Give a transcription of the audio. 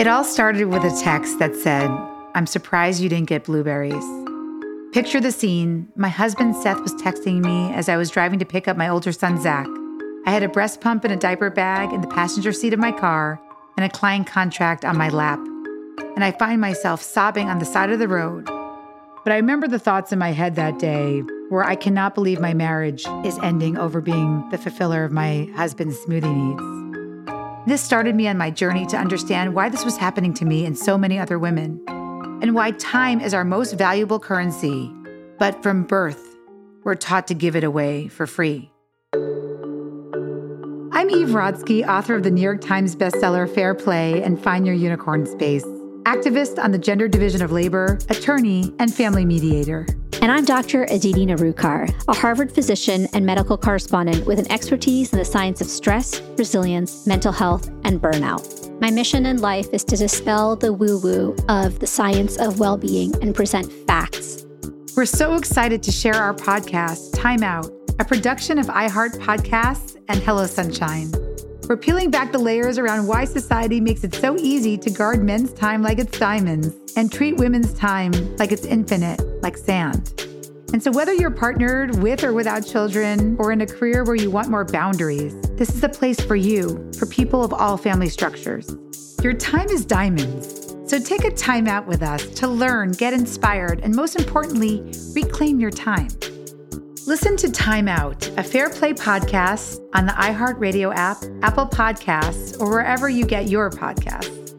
It all started with a text that said, I'm surprised you didn't get blueberries. Picture the scene. My husband Seth was texting me as I was driving to pick up my older son Zach. I had a breast pump and a diaper bag in the passenger seat of my car and a client contract on my lap. And I find myself sobbing on the side of the road. But I remember the thoughts in my head that day where I cannot believe my marriage is ending over being the fulfiller of my husband's smoothie needs. This started me on my journey to understand why this was happening to me and so many other women, and why time is our most valuable currency, but from birth, we're taught to give it away for free. I'm Eve Rodsky, author of the New York Times bestseller Fair Play and Find Your Unicorn Space, activist on the gender division of labor, attorney, and family mediator. And I'm Dr. Aditi Nerurkar, a Harvard physician and medical correspondent with an expertise in the science of stress, resilience, mental health, and burnout. My mission in life is to dispel the woo woo of the science of well being and present facts. We're so excited to share our podcast, Time Out, a production of iHeart Podcasts and Hello Sunshine. We're peeling back the layers around why society makes it so easy to guard men's time like it's diamonds and treat women's time like it's infinite, like sand. And so, whether you're partnered with or without children, or in a career where you want more boundaries, this is a place for you, for people of all family structures. Your time is diamonds. So, take a time out with us to learn, get inspired, and most importantly, reclaim your time. Listen to Time Out, a Fair Play podcast on the iHeartRadio app, Apple Podcasts, or wherever you get your podcasts.